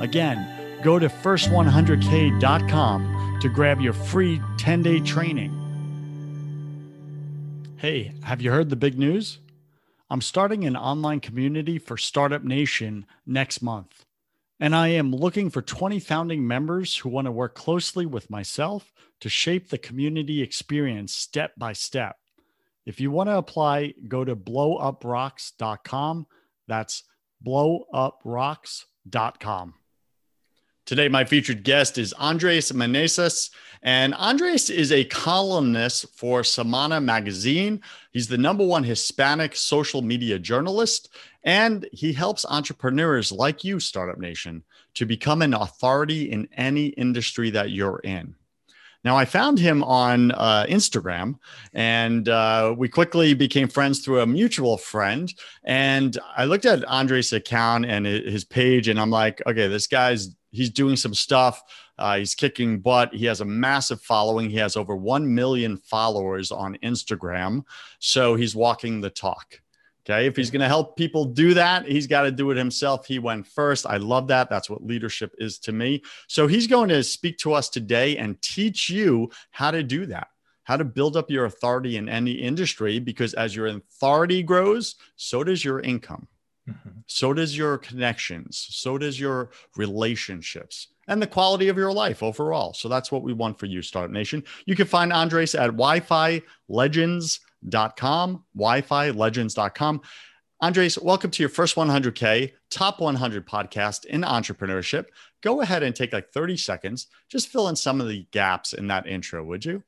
Again, go to first100k.com to grab your free 10 day training. Hey, have you heard the big news? I'm starting an online community for Startup Nation next month. And I am looking for 20 founding members who want to work closely with myself to shape the community experience step by step. If you want to apply, go to blowuprocks.com. That's blowuprocks.com. Today, my featured guest is Andres Meneses. And Andres is a columnist for Semana Magazine. He's the number one Hispanic social media journalist, and he helps entrepreneurs like you, Startup Nation, to become an authority in any industry that you're in. Now, I found him on uh, Instagram and uh, we quickly became friends through a mutual friend. And I looked at Andres' account and his page, and I'm like, okay, this guy's he's doing some stuff. Uh, he's kicking butt. He has a massive following. He has over 1 million followers on Instagram. So he's walking the talk. Okay. If he's going to help people do that, he's got to do it himself. He went first. I love that. That's what leadership is to me. So he's going to speak to us today and teach you how to do that, how to build up your authority in any industry, because as your authority grows, so does your income. Mm-hmm. So does your connections. So does your relationships and the quality of your life overall. So that's what we want for you, Startup Nation. You can find Andres at Wi Fi Legends wi-fi wifilegends.com. Andres, welcome to your first 100K top 100 podcast in entrepreneurship. Go ahead and take like 30 seconds. Just fill in some of the gaps in that intro, would you?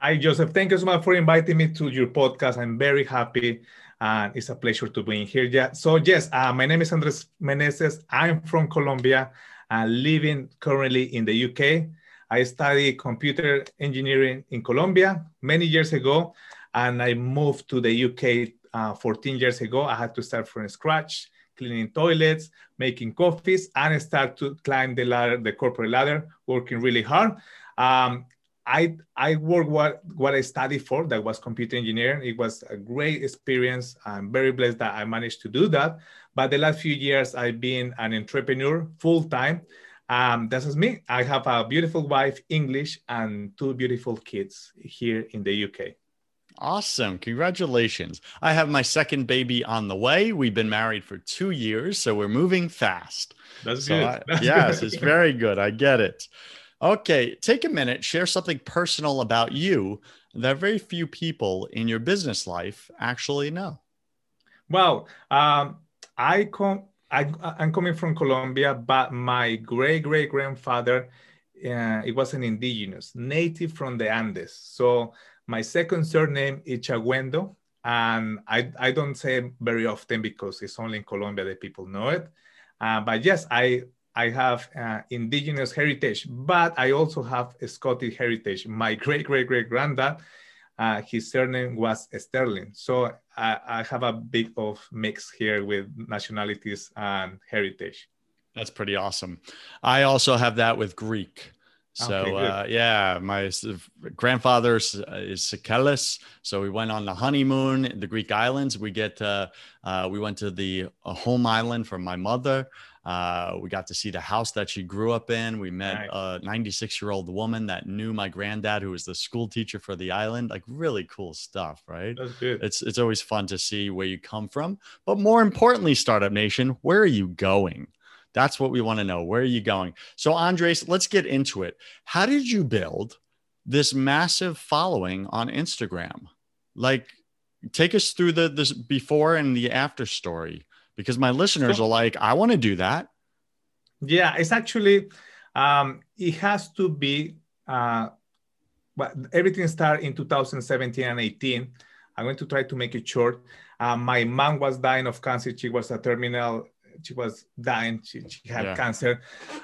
Hi, Joseph. Thank you so much for inviting me to your podcast. I'm very happy and it's a pleasure to be here. Yeah. So, yes, uh, my name is Andres Meneses. I'm from Colombia, uh, living currently in the UK. I studied computer engineering in Colombia many years ago and I moved to the UK uh, 14 years ago. I had to start from scratch, cleaning toilets, making coffees, and start to climb the ladder, the corporate ladder, working really hard. Um, I I worked what what I studied for that was computer engineering. It was a great experience. I'm very blessed that I managed to do that. But the last few years, I've been an entrepreneur full time. Um, this is me. I have a beautiful wife, English, and two beautiful kids here in the UK. Awesome. Congratulations. I have my second baby on the way. We've been married for two years, so we're moving fast. That's so good. I, That's yes, good. it's very good. I get it. Okay, take a minute, share something personal about you that very few people in your business life actually know. Well, um, I come. I, am coming from Colombia, but my great great grandfather, uh, it was an indigenous native from the Andes. So my second surname is Chaguendo, and I, I don't say very often because it's only in Colombia that people know it. Uh, but yes, I, I have uh, indigenous heritage, but I also have Scottish heritage. My great great great granddad, uh, his surname was Sterling. So I, I have a bit of mix here with nationalities and heritage. That's pretty awesome. I also have that with Greek. So okay, uh, yeah, my grandfather is Sikelis. So we went on the honeymoon, in the Greek islands. We get uh, uh, we went to the home island for my mother. Uh, we got to see the house that she grew up in. We met a 96 year old woman that knew my granddad, who was the school teacher for the island. Like really cool stuff, right? That's good. It's it's always fun to see where you come from, but more importantly, Startup Nation, where are you going? That's what we want to know. Where are you going? So, Andres, let's get into it. How did you build this massive following on Instagram? Like, take us through the this before and the after story because my listeners are like, I want to do that. Yeah, it's actually um, it has to be. Uh, but everything started in 2017 and 18. I'm going to try to make it short. Uh, my mom was dying of cancer. She was a terminal she was dying. She, she had yeah. cancer,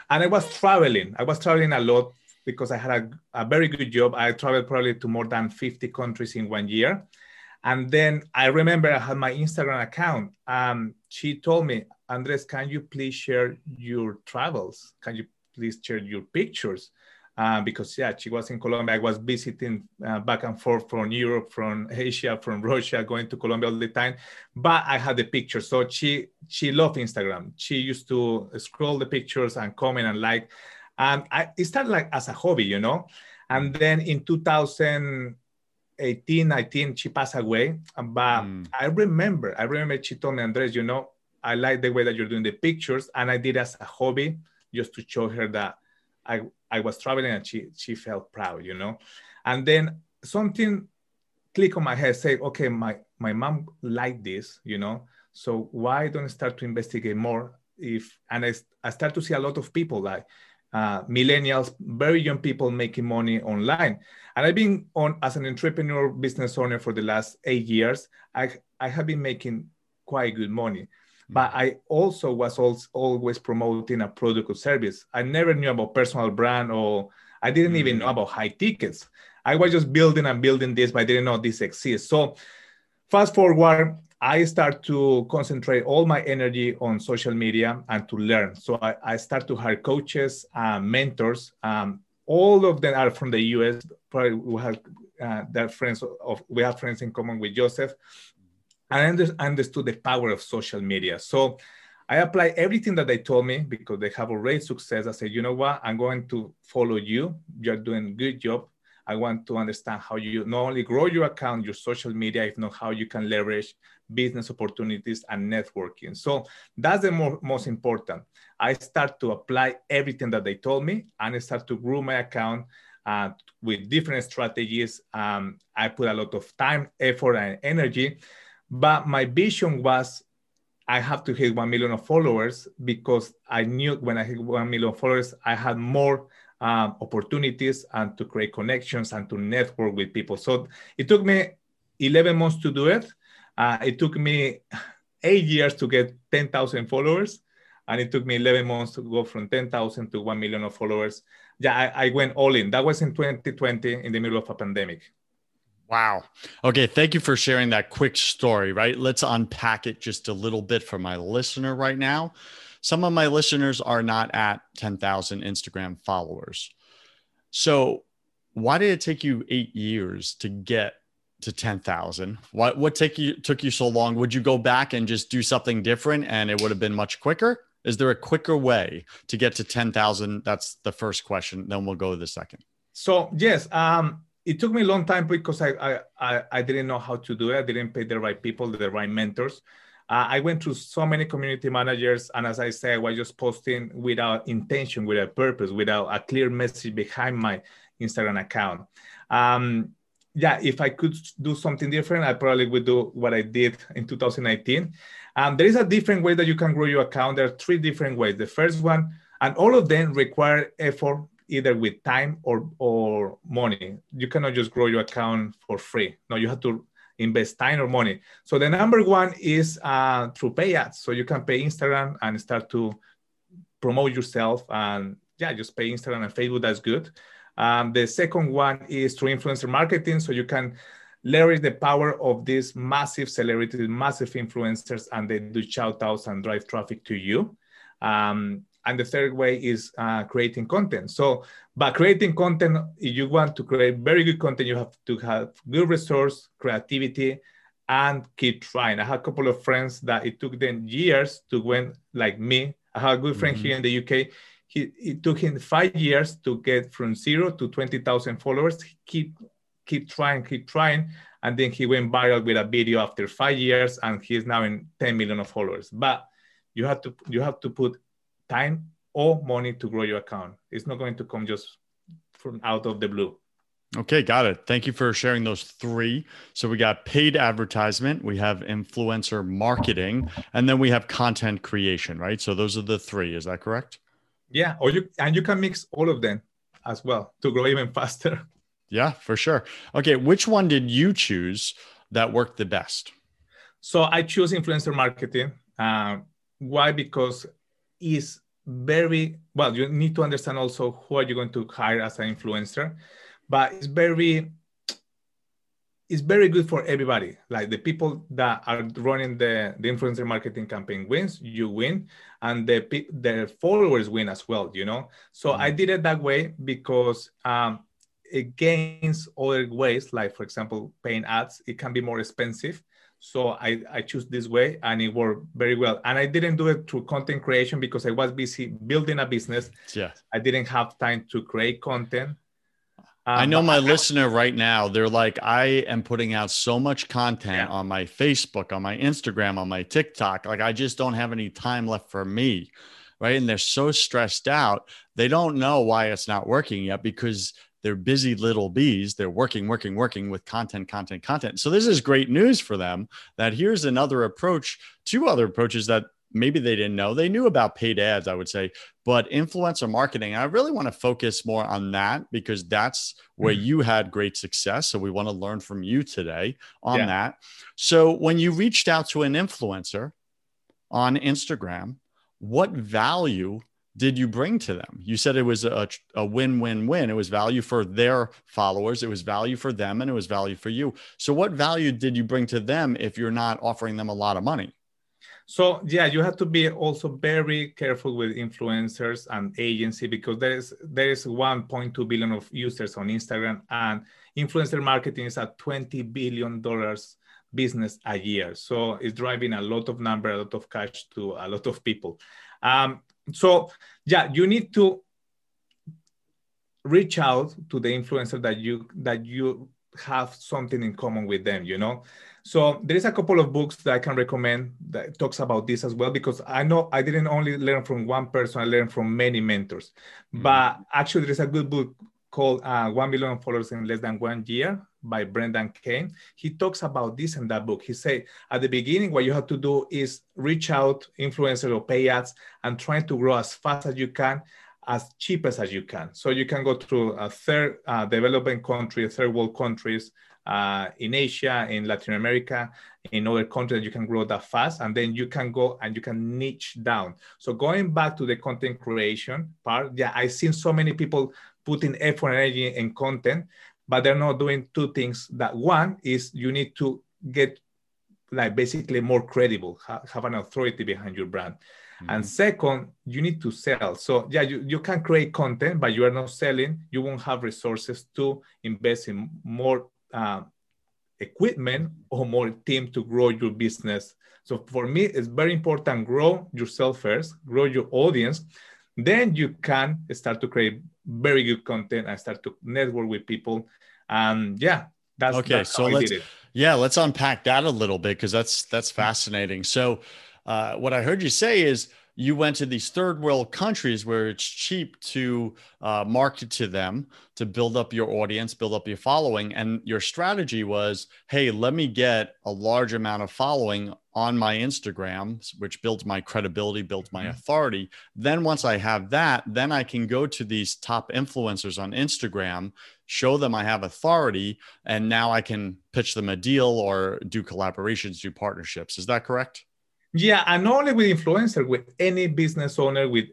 and I was traveling. I was traveling a lot because I had a, a very good job. I traveled probably to more than 50 countries in one year. And then I remember I had my Instagram account. Um, she told me, Andres, can you please share your travels? Can you please share your pictures? Uh, because yeah, she was in Colombia. I was visiting uh, back and forth from Europe, from Asia, from Russia, going to Colombia all the time. But I had the pictures, so she she loved Instagram. She used to scroll the pictures and comment and like, and I, it started like as a hobby, you know. And then in 2018, 19, she passed away. But mm. I remember, I remember she told me, Andres, you know, I like the way that you're doing the pictures, and I did as a hobby just to show her that I I was traveling and she she felt proud, you know. And then something click on my head, say, okay, my my mom liked this, you know. So why don't I start to investigate more? If and I, I start to see a lot of people like uh, millennials, very young people making money online. And I've been on as an entrepreneur business owner for the last eight years. I I have been making quite good money but I also was always promoting a product or service. I never knew about personal brand or I didn't even know mm. about high tickets. I was just building and building this, but I didn't know this exists. So fast forward, I start to concentrate all my energy on social media and to learn. So I, I start to hire coaches, uh, mentors. Um, all of them are from the US. Probably we have uh, their friends of we have friends in common with Joseph. I understood the power of social media. So I applied everything that they told me because they have already success. I said, you know what? I'm going to follow you. You're doing a good job. I want to understand how you not only grow your account, your social media, if not how you can leverage business opportunities and networking. So that's the more, most important. I start to apply everything that they told me and I start to grow my account uh, with different strategies. Um, I put a lot of time, effort, and energy but my vision was I have to hit 1 million of followers because I knew when I hit 1 million followers, I had more um, opportunities and to create connections and to network with people. So it took me 11 months to do it. Uh, it took me eight years to get 10,000 followers. And it took me 11 months to go from 10,000 to 1 million of followers. Yeah, I, I went all in. That was in 2020 in the middle of a pandemic. Wow. Okay. Thank you for sharing that quick story, right? Let's unpack it just a little bit for my listener right now. Some of my listeners are not at 10,000 Instagram followers. So, why did it take you eight years to get to 10,000? What, what take you, took you so long? Would you go back and just do something different and it would have been much quicker? Is there a quicker way to get to 10,000? That's the first question. Then we'll go to the second. So, yes. Um, it took me a long time because I, I, I didn't know how to do it. I didn't pay the right people, the right mentors. Uh, I went through so many community managers, and as I said, I was just posting without intention, without purpose, without a clear message behind my Instagram account. Um, yeah, if I could do something different, I probably would do what I did in 2019. Um, there is a different way that you can grow your account. There are three different ways. The first one, and all of them require effort either with time or or money. You cannot just grow your account for free. No, you have to invest time or money. So the number one is uh, through pay ads. So you can pay Instagram and start to promote yourself and yeah, just pay Instagram and Facebook. That's good. Um, the second one is through influencer marketing. So you can leverage the power of these massive celebrities, massive influencers, and they do shout outs and drive traffic to you. Um, and the third way is uh, creating content. So, by creating content, if you want to create very good content, you have to have good resource, creativity, and keep trying. I have a couple of friends that it took them years to win, like me. I have a good friend mm-hmm. here in the UK. He, it took him five years to get from zero to 20,000 followers. He keep, keep trying, keep trying. And then he went viral with a video after five years and he's now in 10 million of followers. But you have to, you have to put time or money to grow your account. It's not going to come just from out of the blue. Okay, got it. Thank you for sharing those three. So we got paid advertisement, we have influencer marketing, and then we have content creation, right? So those are the three. Is that correct? Yeah, or you and you can mix all of them as well to grow even faster. Yeah, for sure. Okay, which one did you choose that worked the best? So I choose influencer marketing. Uh, why? Because is very well you need to understand also who are you going to hire as an influencer but it's very it's very good for everybody. Like the people that are running the, the influencer marketing campaign wins you win and the the followers win as well you know? So mm-hmm. i did it that way because um, against other ways like for example paying ads it can be more expensive so I, I choose this way and it worked very well. And I didn't do it through content creation because I was busy building a business. Yeah. I didn't have time to create content. Um, I know my I, listener right now, they're like, I am putting out so much content yeah. on my Facebook, on my Instagram, on my TikTok. Like, I just don't have any time left for me. Right. And they're so stressed out. They don't know why it's not working yet because they're busy little bees. They're working, working, working with content, content, content. So this is great news for them that here's another approach, two other approaches that maybe they didn't know. They knew about paid ads, I would say, but influencer marketing, I really want to focus more on that because that's where mm-hmm. you had great success. So we want to learn from you today on yeah. that. So when you reached out to an influencer on Instagram, what value did you bring to them? You said it was a, a win win win. It was value for their followers, it was value for them, and it was value for you. So, what value did you bring to them if you're not offering them a lot of money? So yeah, you have to be also very careful with influencers and agency because there is there is 1.2 billion of users on Instagram and influencer marketing is a 20 billion dollars business a year. So it's driving a lot of number, a lot of cash to a lot of people. Um, so yeah you need to reach out to the influencer that you that you have something in common with them you know so there is a couple of books that i can recommend that talks about this as well because i know i didn't only learn from one person i learned from many mentors mm-hmm. but actually there's a good book called uh, 1 million followers in less than one year by Brendan Kane. He talks about this in that book. He said at the beginning, what you have to do is reach out, influencers or pay ads, and try to grow as fast as you can, as cheap as you can. So you can go through a third uh, developing country, third world countries, uh, in Asia, in Latin America, in other countries, you can grow that fast, and then you can go and you can niche down. So going back to the content creation part, yeah, I've seen so many people putting effort and energy in content, but they're not doing two things. That one is you need to get like basically more credible, have an authority behind your brand. Mm-hmm. And second, you need to sell. So yeah, you, you can create content, but you are not selling. You won't have resources to invest in more uh, equipment or more team to grow your business. So for me, it's very important, grow yourself first, grow your audience. Then you can start to create very good content and start to network with people. And yeah, that's okay. That's so let's yeah, let's unpack that a little bit because that's that's fascinating. So uh, what I heard you say is you went to these third world countries where it's cheap to uh, market to them to build up your audience build up your following and your strategy was hey let me get a large amount of following on my instagram which builds my credibility builds my mm-hmm. authority. Then once i have that then i can go to these top influencers on instagram show them i have authority and now i can pitch them a deal or do collaborations do partnerships. Is that correct? Yeah, and not only with influencer, with any business owner, with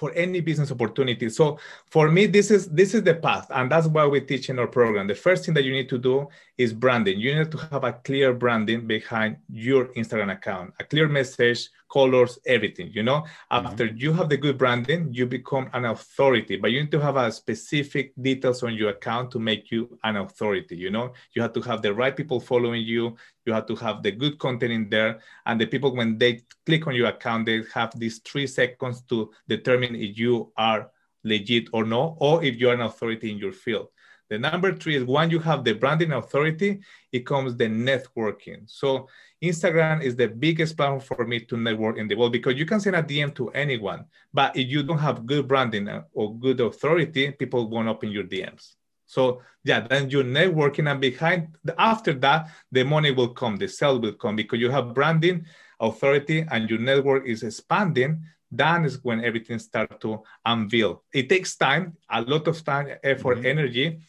for any business opportunity. So for me, this is this is the path, and that's why we teach in our program. The first thing that you need to do is branding. You need to have a clear branding behind your Instagram account, a clear message, colors, everything. You know, mm-hmm. after you have the good branding, you become an authority, but you need to have a specific details on your account to make you an authority. You know, you have to have the right people following you. You have to have the good content in there, and the people when they click on your account, they have these three seconds to determine if you are legit or no, or if you're an authority in your field. The number three is when you have the branding authority, it comes the networking. So Instagram is the biggest platform for me to network in the world because you can send a DM to anyone, but if you don't have good branding uh, or good authority, people won't open your DMs. So yeah, then you're networking, and behind after that, the money will come, the sale will come because you have branding, authority, and your network is expanding then is when everything starts to unveil. It takes time, a lot of time, effort, mm-hmm. energy,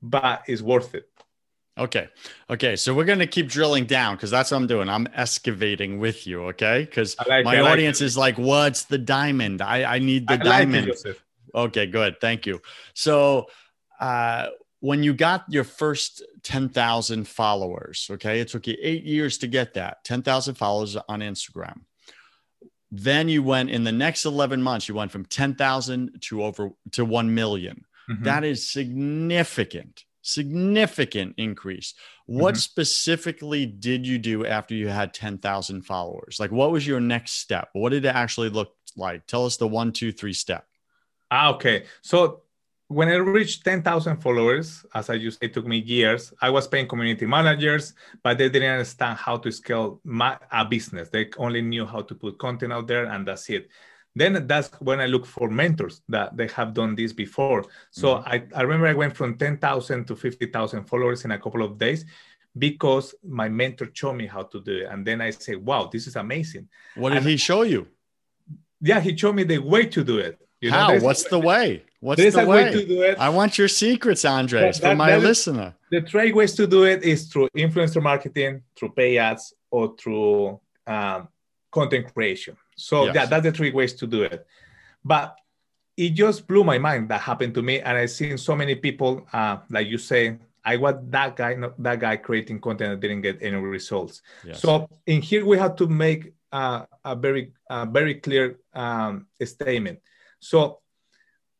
but it's worth it. Okay. Okay. So we're going to keep drilling down because that's what I'm doing. I'm excavating with you. Okay. Because like my audience like is like, what's the diamond? I, I need the I diamond. Like it, okay. Good. Thank you. So, uh, when you got your first 10,000 followers, okay, it took you eight years to get that 10,000 followers on Instagram. Then you went in the next 11 months, you went from 10,000 to over to 1 million. Mm-hmm. That is significant, significant increase. What mm-hmm. specifically did you do after you had 10,000 followers? Like, what was your next step? What did it actually look like? Tell us the one, two, three step. Ah, okay. So when I reached 10,000 followers, as I used, it took me years. I was paying community managers, but they didn't understand how to scale my, a business. They only knew how to put content out there, and that's it. Then that's when I look for mentors that they have done this before. So mm-hmm. I, I remember I went from 10,000 to 50,000 followers in a couple of days because my mentor showed me how to do it. And then I say, wow, this is amazing. What did and, he show you? Yeah, he showed me the way to do it. You How? What's the way? What's the way? way? to do it. I want your secrets, Andres, that, for my listener. the three ways to do it is through influencer marketing, through pay ads, or through um, content creation. So yes. that, that's the three ways to do it. But it just blew my mind that happened to me, and I've seen so many people, uh, like you say, I was that guy, not that guy creating content that didn't get any results. Yes. So in here we have to make uh, a very, uh, very clear um, statement so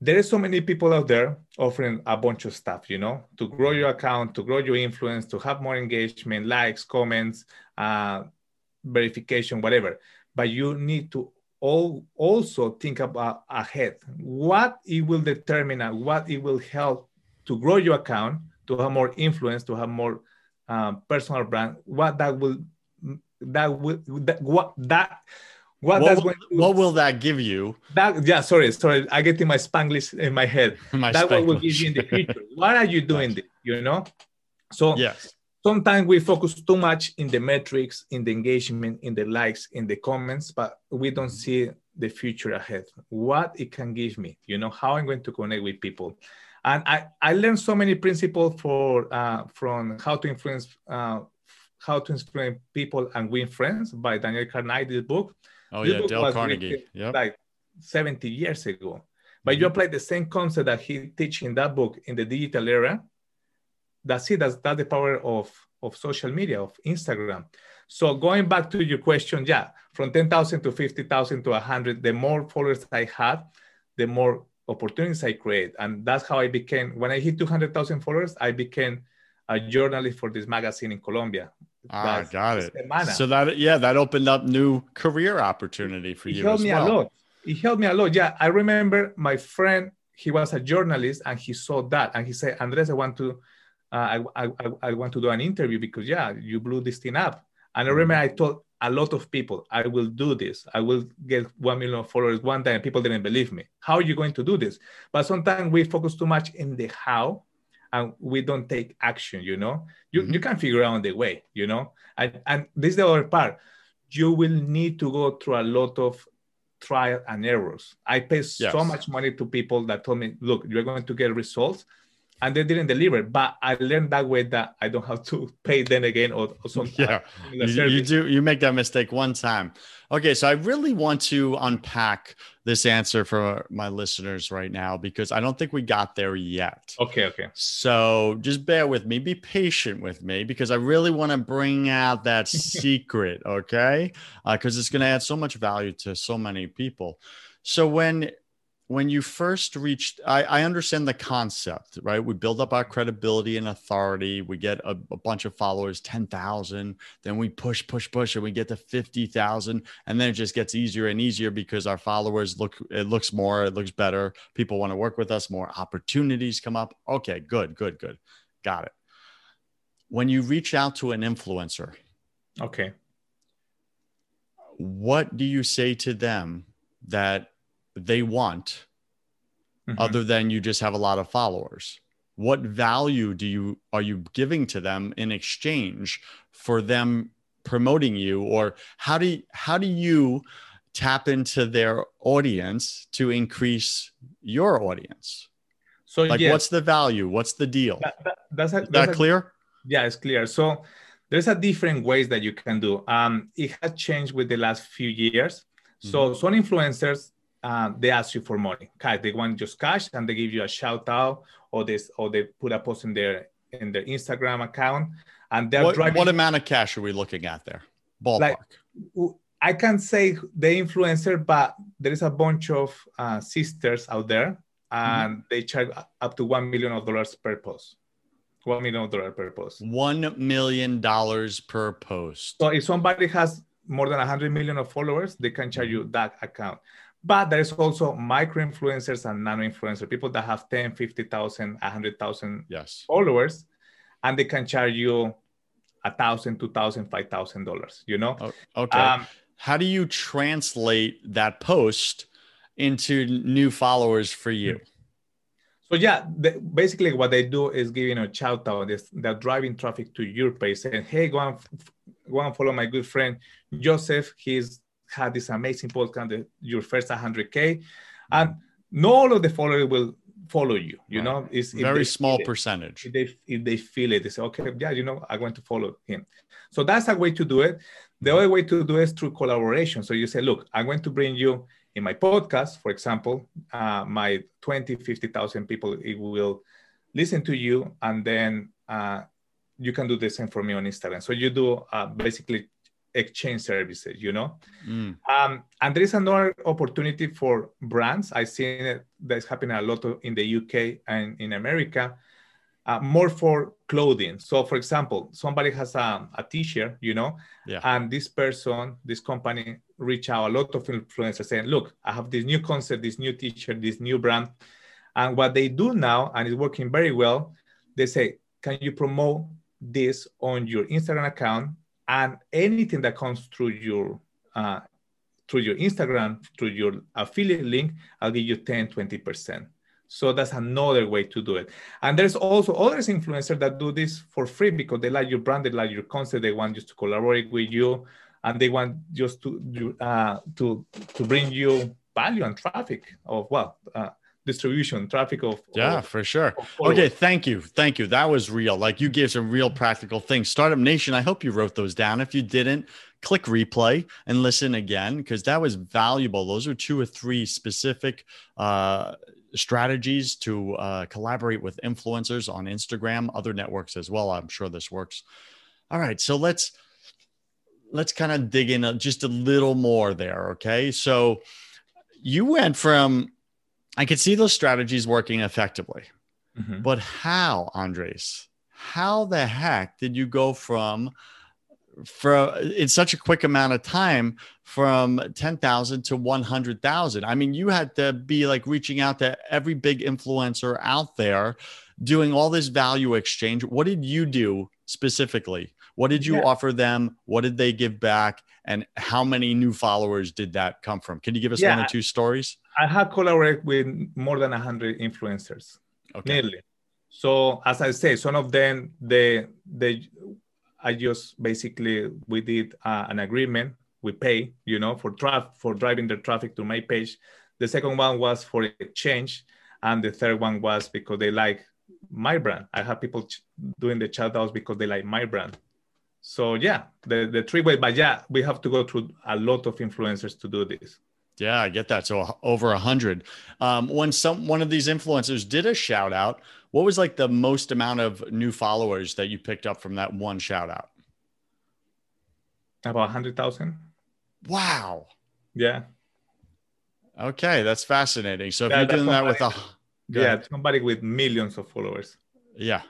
there is so many people out there offering a bunch of stuff, you know, to grow your account, to grow your influence, to have more engagement, likes, comments, uh, verification, whatever. But you need to all also think about ahead what it will determine and what it will help to grow your account, to have more influence, to have more um, personal brand. What that will that will that what that what, what, will, to, what will that give you? That yeah, sorry, sorry. I get in my Spanglish in my head. my that what will give you in the future. Why are you doing this? You know? So yes. Sometimes we focus too much in the metrics, in the engagement, in the likes, in the comments, but we don't see the future ahead. What it can give me, you know, how I'm going to connect with people. And I, I learned so many principles for uh, from how to influence uh, how to influence people and win friends by Daniel Carnegie, book Oh this yeah, Dale Carnegie. Yeah, like 70 years ago. But mm-hmm. you apply the same concept that he teach in that book in the digital era. That's it. That's, that's the power of, of social media, of Instagram. So going back to your question, yeah, from 10,000 to 50,000 to 100, the more followers I had, the more opportunities I create. And that's how I became, when I hit 200,000 followers, I became a journalist for this magazine in Colombia. Ah, got it. So that yeah, that opened up new career opportunity for it you. It helped me well. a lot. It helped me a lot. Yeah, I remember my friend. He was a journalist, and he saw that, and he said, "Andres, I want to, uh, I, I, I want to do an interview because yeah, you blew this thing up." And I remember mm-hmm. I told a lot of people, "I will do this. I will get one million followers one day." And people didn't believe me. How are you going to do this? But sometimes we focus too much in the how and we don't take action you know you, mm-hmm. you can figure out the way you know and, and this is the other part you will need to go through a lot of trial and errors i pay yes. so much money to people that told me look you're going to get results and they didn't deliver. But I learned that way that I don't have to pay them again or, or something. Yeah, you, you, do. You make that mistake one time. Okay, so I really want to unpack this answer for my listeners right now because I don't think we got there yet. Okay, okay. So just bear with me, be patient with me because I really want to bring out that secret, okay? Because uh, it's going to add so much value to so many people. So when when you first reached I, I, understand the concept right? We build up our credibility and authority. We get a, a bunch of followers 10000 then we push push push and we get to 50000 and then it just gets easier and easier because our followers look it looks more it looks better. People want to work with us. More opportunities come up. Okay good good good. Got it. When you reach out to an influencer okay. what do you say to them that they want mm-hmm. other than you just have a lot of followers. What value do you are you giving to them in exchange for them promoting you? Or how do you, how do you tap into their audience to increase your audience? So like yes. what's the value? What's the deal? That, that, that's, a, that's that a, clear? Yeah it's clear. So there's a different ways that you can do. Um, it has changed with the last few years. So mm-hmm. some influencers uh, they ask you for money. Cash. They want just cash, and they give you a shout out, or this, or they put a post in their in their Instagram account, and they're what, driving. What amount of cash are we looking at there? Ballpark. Like, I can't say the influencer, but there is a bunch of uh, sisters out there, and mm-hmm. they charge up to one million of dollars per post. One million dollars per post. One million dollars per post. So if somebody has more than 100 million of followers, they can charge you that account. But there's also micro influencers and nano influencers, people that have 10, 50,000, 100,000 yes. followers, and they can charge you a thousand, two thousand, five thousand dollars. You know? Okay. Um, How do you translate that post into new followers for you? So yeah, the, basically what they do is giving a shout out. They're driving traffic to your page, saying, "Hey, go and go and follow my good friend Joseph. He's had this amazing podcast, your first 100K. And all of the followers will follow you, you right. know? It's very small percentage. If they, if they feel it, they say, okay, yeah, you know, I'm going to follow him. So that's a way to do it. The other way to do it is through collaboration. So you say, look, I'm going to bring you in my podcast, for example, uh, my 20, 50,000 people it will listen to you and then uh, you can do the same for me on Instagram. So you do uh, basically exchange services, you know? Mm. Um, and there is another opportunity for brands. I've seen it that's happening a lot in the UK and in America, uh, more for clothing. So, for example, somebody has a, a t-shirt, you know, yeah. and this person, this company reach out a lot of influencers saying, look, I have this new concept, this new t-shirt, this new brand. And what they do now, and it's working very well, they say, can you promote this on your Instagram account and anything that comes through your uh, through your Instagram, through your affiliate link, I'll give you 10, 20%. So that's another way to do it. And there's also other influencers that do this for free because they like your brand, they like your concept, they want just to collaborate with you, and they want just to uh, to to bring you value and traffic of well uh, distribution traffic of yeah of, for sure. okay thank you. Thank you. That was real. Like you gave some real practical things. Startup nation i hope you wrote those down. If you didn't click replay and listen again because that was valuable. Those are two or three specific uh, strategies to uh, collaborate with influencers on instagram other networks as well. I'm sure this works. All right so let's let's kind of dig in just a little more there okay? So you went from I could see those strategies working effectively. Mm-hmm. But how, Andres? How the heck did you go from for in such a quick amount of time from 10,000 to 100,000? I mean, you had to be like reaching out to every big influencer out there doing all this value exchange. What did you do specifically? What did you yeah. offer them? What did they give back? And how many new followers did that come from? Can you give us yeah. one or two stories? I have collaborated with more than 100 influencers, okay. nearly. So as I say, some of them, they, they, I just basically, we did uh, an agreement. We pay, you know, for traffic, for driving the traffic to my page. The second one was for exchange. And the third one was because they like my brand. I have people ch- doing the shout outs because they like my brand. So yeah, the, the three way, but yeah, we have to go through a lot of influencers to do this. Yeah, I get that. So over a hundred. Um, when some one of these influencers did a shout out, what was like the most amount of new followers that you picked up from that one shout out? About hundred thousand. Wow. Yeah. Okay, that's fascinating. So if yeah, you're doing somebody, that with a yeah, somebody with millions of followers. Yeah.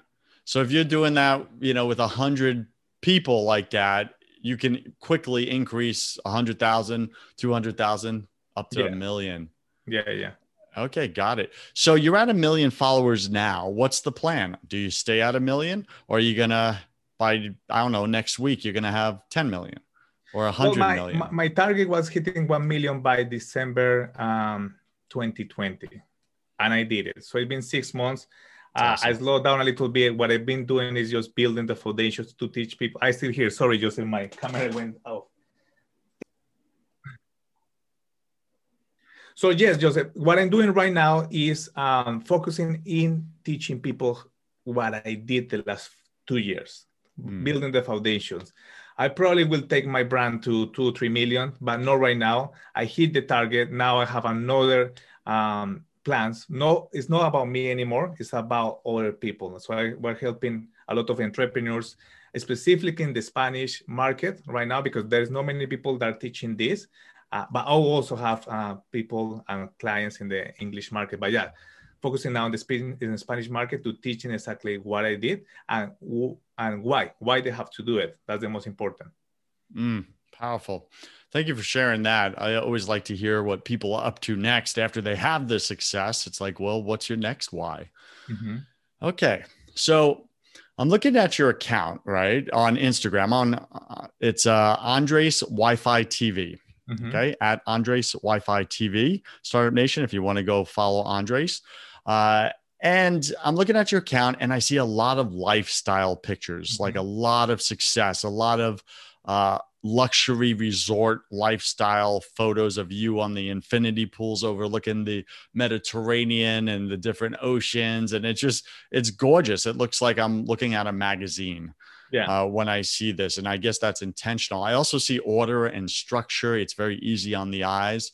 So if you're doing that, you know, with a hundred people like that, you can quickly increase 100,000, 200,000, up to a million. Yeah, yeah. Okay, got it. So you're at a million followers now. What's the plan? Do you stay at a million, or are you gonna by I don't know next week you're gonna have 10 million or a hundred well, my, million? My, my, target was hitting one million by December um, 2020, and I did it. So it's been six months. Uh, awesome. I slowed down a little bit. What I've been doing is just building the foundations to teach people. I still here. Sorry, Joseph, my camera went off. So yes, Joseph, what I'm doing right now is um, focusing in teaching people what I did the last two years, mm. building the foundations. I probably will take my brand to two, three million, but not right now. I hit the target. Now I have another um, plans. No, it's not about me anymore. It's about other people. So I, we're helping a lot of entrepreneurs, specifically in the Spanish market right now, because there's not many people that are teaching this. Uh, but I'll also have uh, people and clients in the English market. But yeah, focusing now on the, Spanish, in the Spanish market to teaching exactly what I did and and why why they have to do it. That's the most important. Mm, powerful. Thank you for sharing that. I always like to hear what people are up to next after they have the success. It's like, well, what's your next why? Mm-hmm. Okay, so I'm looking at your account right on Instagram. On uh, it's uh, Andres Wi-Fi TV. Mm-hmm. Okay. At Andres Wi Fi TV, Startup Nation, if you want to go follow Andres. Uh, and I'm looking at your account and I see a lot of lifestyle pictures, mm-hmm. like a lot of success, a lot of uh, luxury resort lifestyle photos of you on the infinity pools overlooking the Mediterranean and the different oceans. And it's just, it's gorgeous. It looks like I'm looking at a magazine yeah. Uh, when I see this. And I guess that's intentional. I also see order and structure. It's very easy on the eyes.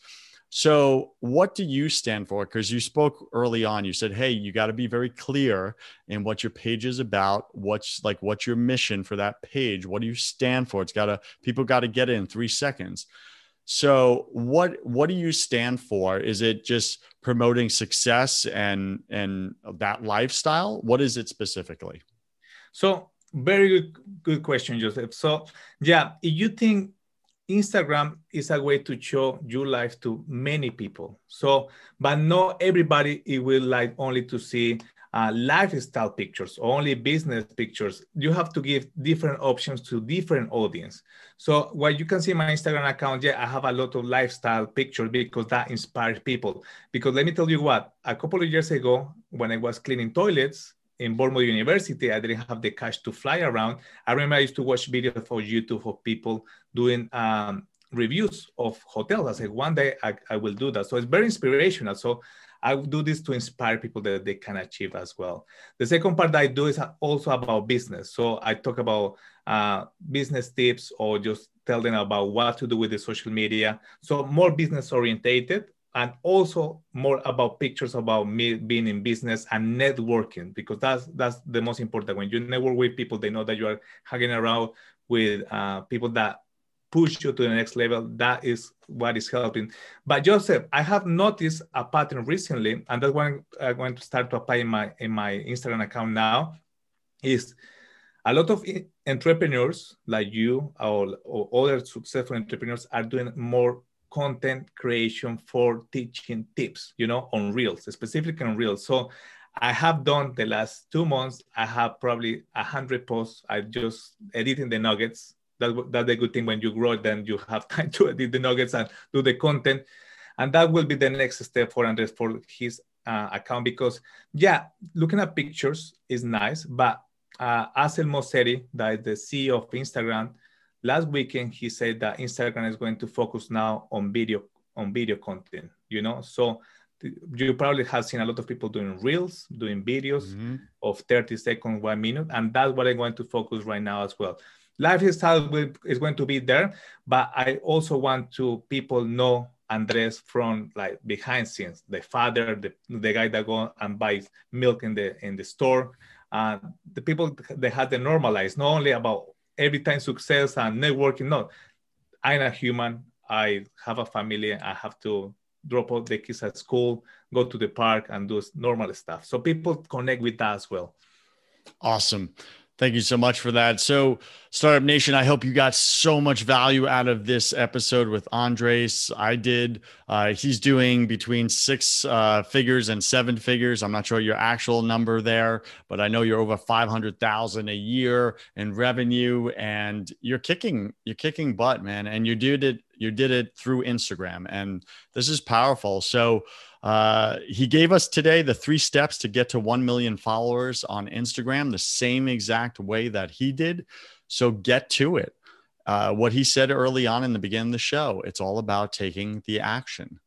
So, what do you stand for? Because you spoke early on, you said, "Hey, you got to be very clear in what your page is about. What's like, what's your mission for that page? What do you stand for? It's got to people got to get it in three seconds." So, what what do you stand for? Is it just promoting success and and that lifestyle? What is it specifically? So, very good, good question, Joseph. So, yeah, if you think Instagram is a way to show your life to many people. So, but not everybody it will like only to see uh, lifestyle pictures, only business pictures. You have to give different options to different audience. So what you can see my Instagram account, yeah, I have a lot of lifestyle pictures because that inspires people. Because let me tell you what, a couple of years ago, when I was cleaning toilets, in Bournemouth University, I didn't have the cash to fly around. I remember I used to watch videos for YouTube of people doing um, reviews of hotels. I said, one day I, I, will do that. So it's very inspirational. So I do this to inspire people that they can achieve as well. The second part that I do is also about business. So I talk about uh, business tips or just tell them about what to do with the social media. So more business orientated and also more about pictures about me being in business and networking because that's that's the most important. When you network with people they know that you are hanging around with uh, people that push you to the next level that is what is helping. But joseph i have noticed a pattern recently and that's what i'm going to start to apply in my in my instagram account now is a lot of entrepreneurs like you or, or other successful entrepreneurs are doing more content creation for teaching tips, you know, on Reels, specifically on Reels. So I have done the last two months, I have probably a hundred posts. I just editing the nuggets. That, that's a good thing when you grow, then you have time to edit the nuggets and do the content. And that will be the next step for Andres for his uh, account because, yeah, looking at pictures is nice, but uh, Adam Mosseri, that is the CEO of Instagram, last weekend he said that Instagram is going to focus now on video on video content. You know, so you probably have seen a lot of people doing reels, doing videos mm-hmm. of 30 seconds, one minute, and that's what I'm going to focus right now as well. Lifestyle is going to be there, but I also want to people know Andres from like behind scenes, the father, the, the guy that go and buys milk in the in the store, uh, the people they had to normalize not only about every time success and networking. No, I'm a human. I have a family. I have to drop off the kids at school, go to the park, and do normal stuff. So people connect with that as well. Awesome. Thank you so much for that. So, Startup Nation, I hope you got so much value out of this episode with Andres. I did. Uh, he's doing between six uh, figures and seven figures. I'm not sure your actual number there, but I know you're over 500,000 a year in revenue, and you're kicking you're kicking butt, man. And you did it you did it through Instagram, and this is powerful. So. Uh, he gave us today the three steps to get to 1 million followers on Instagram, the same exact way that he did. So get to it. Uh, what he said early on in the beginning of the show, it's all about taking the action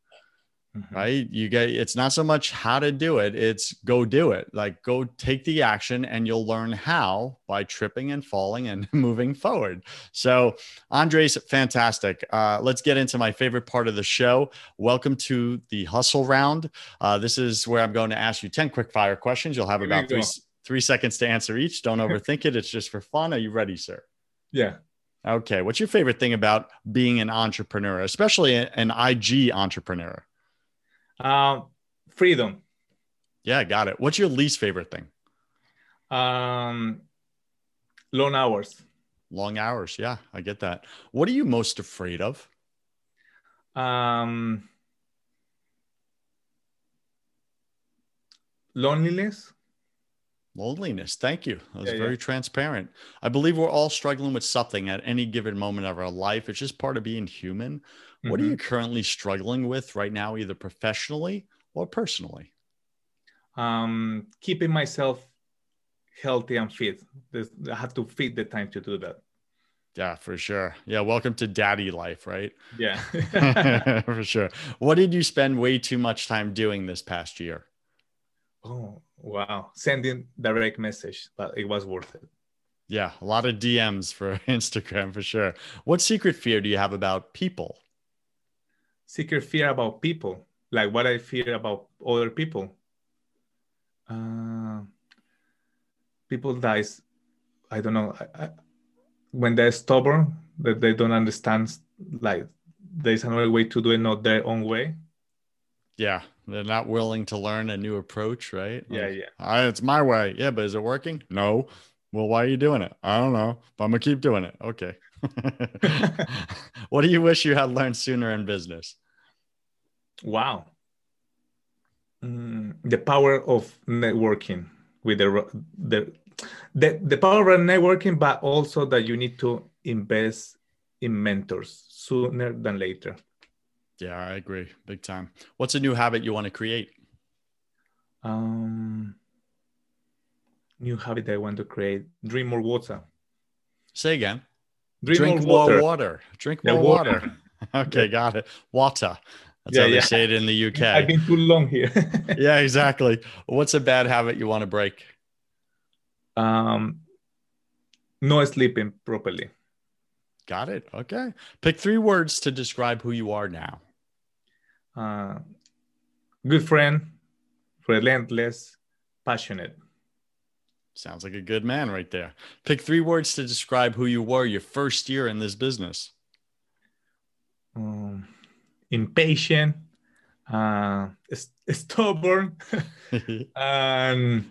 mm-hmm. right? You get it's not so much how to do it, it's go do it. Like go take the action and you'll learn how by tripping and falling and moving forward. So, Andres, fantastic. Uh, let's get into my favorite part of the show. Welcome to the hustle round. Uh, this is where I'm going to ask you 10 quick fire questions. You'll have Here about three, three seconds to answer each. Don't overthink it. It's just for fun. Are you ready, sir? Yeah. Okay. What's your favorite thing about being an entrepreneur, especially an IG entrepreneur? Um, freedom. Yeah, got it. What's your least favorite thing? Um, long hours. Long hours. Yeah, I get that. What are you most afraid of? Um, loneliness. Loneliness. Thank you. That was yeah, very yeah. transparent. I believe we're all struggling with something at any given moment of our life. It's just part of being human. What mm-hmm. are you currently struggling with right now, either professionally or personally? Um, keeping myself healthy and fit. I have to fit the time to do that. Yeah, for sure. Yeah, welcome to daddy life, right? Yeah. for sure. What did you spend way too much time doing this past year? Oh, wow. Sending direct message, but it was worth it. Yeah, a lot of DMs for Instagram for sure. What secret fear do you have about people? secret fear about people, like what I fear about other people. Uh, people dies, I don't know, I, I, when they're stubborn, that they don't understand, like there's another way to do it, not their own way. Yeah, they're not willing to learn a new approach, right? Yeah, like, yeah. it's my way. Yeah, but is it working? No. Well, why are you doing it? I don't know, but I'm gonna keep doing it. Okay. what do you wish you had learned sooner in business? Wow. Mm, the power of networking with the, the the the power of networking, but also that you need to invest in mentors sooner than later. Yeah, I agree, big time. What's a new habit you want to create? Um, new habit I want to create: drink more water. Say again. Drink, Drink more, water. more water. Drink more water. water. okay, got it. Water. That's yeah, how they yeah. say it in the UK. I've been too long here. yeah, exactly. What's a bad habit you want to break? Um, no sleeping properly. Got it. Okay. Pick three words to describe who you are now. Uh, good friend, relentless, passionate. Sounds like a good man right there. Pick three words to describe who you were your first year in this business. Um, impatient, uh, stubborn, and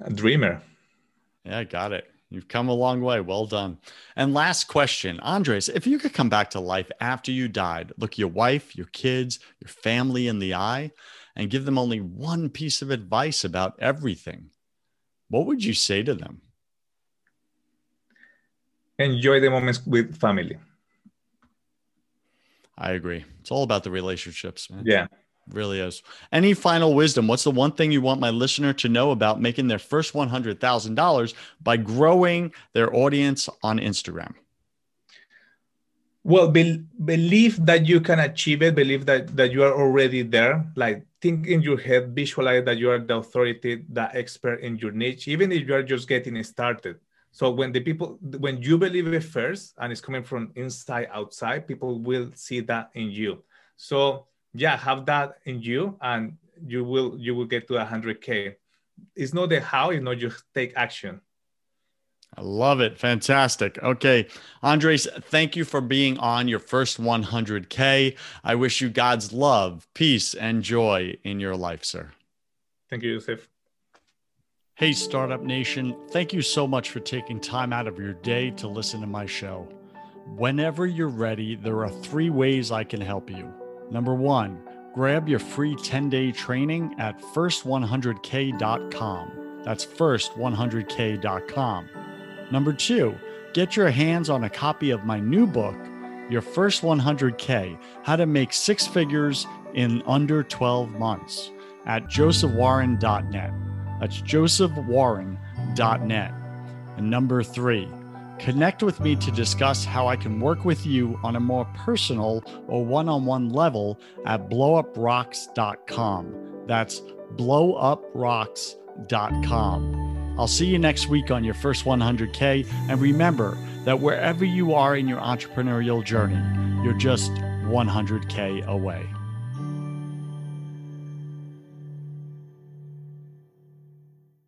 a dreamer. Yeah, I got it. You've come a long way. Well done. And last question, Andres, if you could come back to life after you died, look your wife, your kids, your family in the eye, and give them only one piece of advice about everything, what would you say to them? Enjoy the moments with family. I agree. It's all about the relationships, man. Yeah. Really is. Any final wisdom? What's the one thing you want my listener to know about making their first $100,000 by growing their audience on Instagram? Well, be, believe that you can achieve it. Believe that that you are already there. Like think in your head, visualize that you are the authority, the expert in your niche, even if you are just getting started. So when the people, when you believe it first, and it's coming from inside outside, people will see that in you. So yeah, have that in you, and you will you will get to 100k. It's not the how, it's not just take action. I love it. Fantastic. Okay. Andres, thank you for being on your first 100K. I wish you God's love, peace, and joy in your life, sir. Thank you, Yusuf. Hey, Startup Nation. Thank you so much for taking time out of your day to listen to my show. Whenever you're ready, there are three ways I can help you. Number one, grab your free 10 day training at first100k.com. That's first100k.com. Number two, get your hands on a copy of my new book, Your First 100K How to Make Six Figures in Under 12 Months, at josephwarren.net. That's josephwarren.net. And number three, connect with me to discuss how I can work with you on a more personal or one on one level at blowuprocks.com. That's blowuprocks.com. I'll see you next week on your first 100K. And remember that wherever you are in your entrepreneurial journey, you're just 100K away.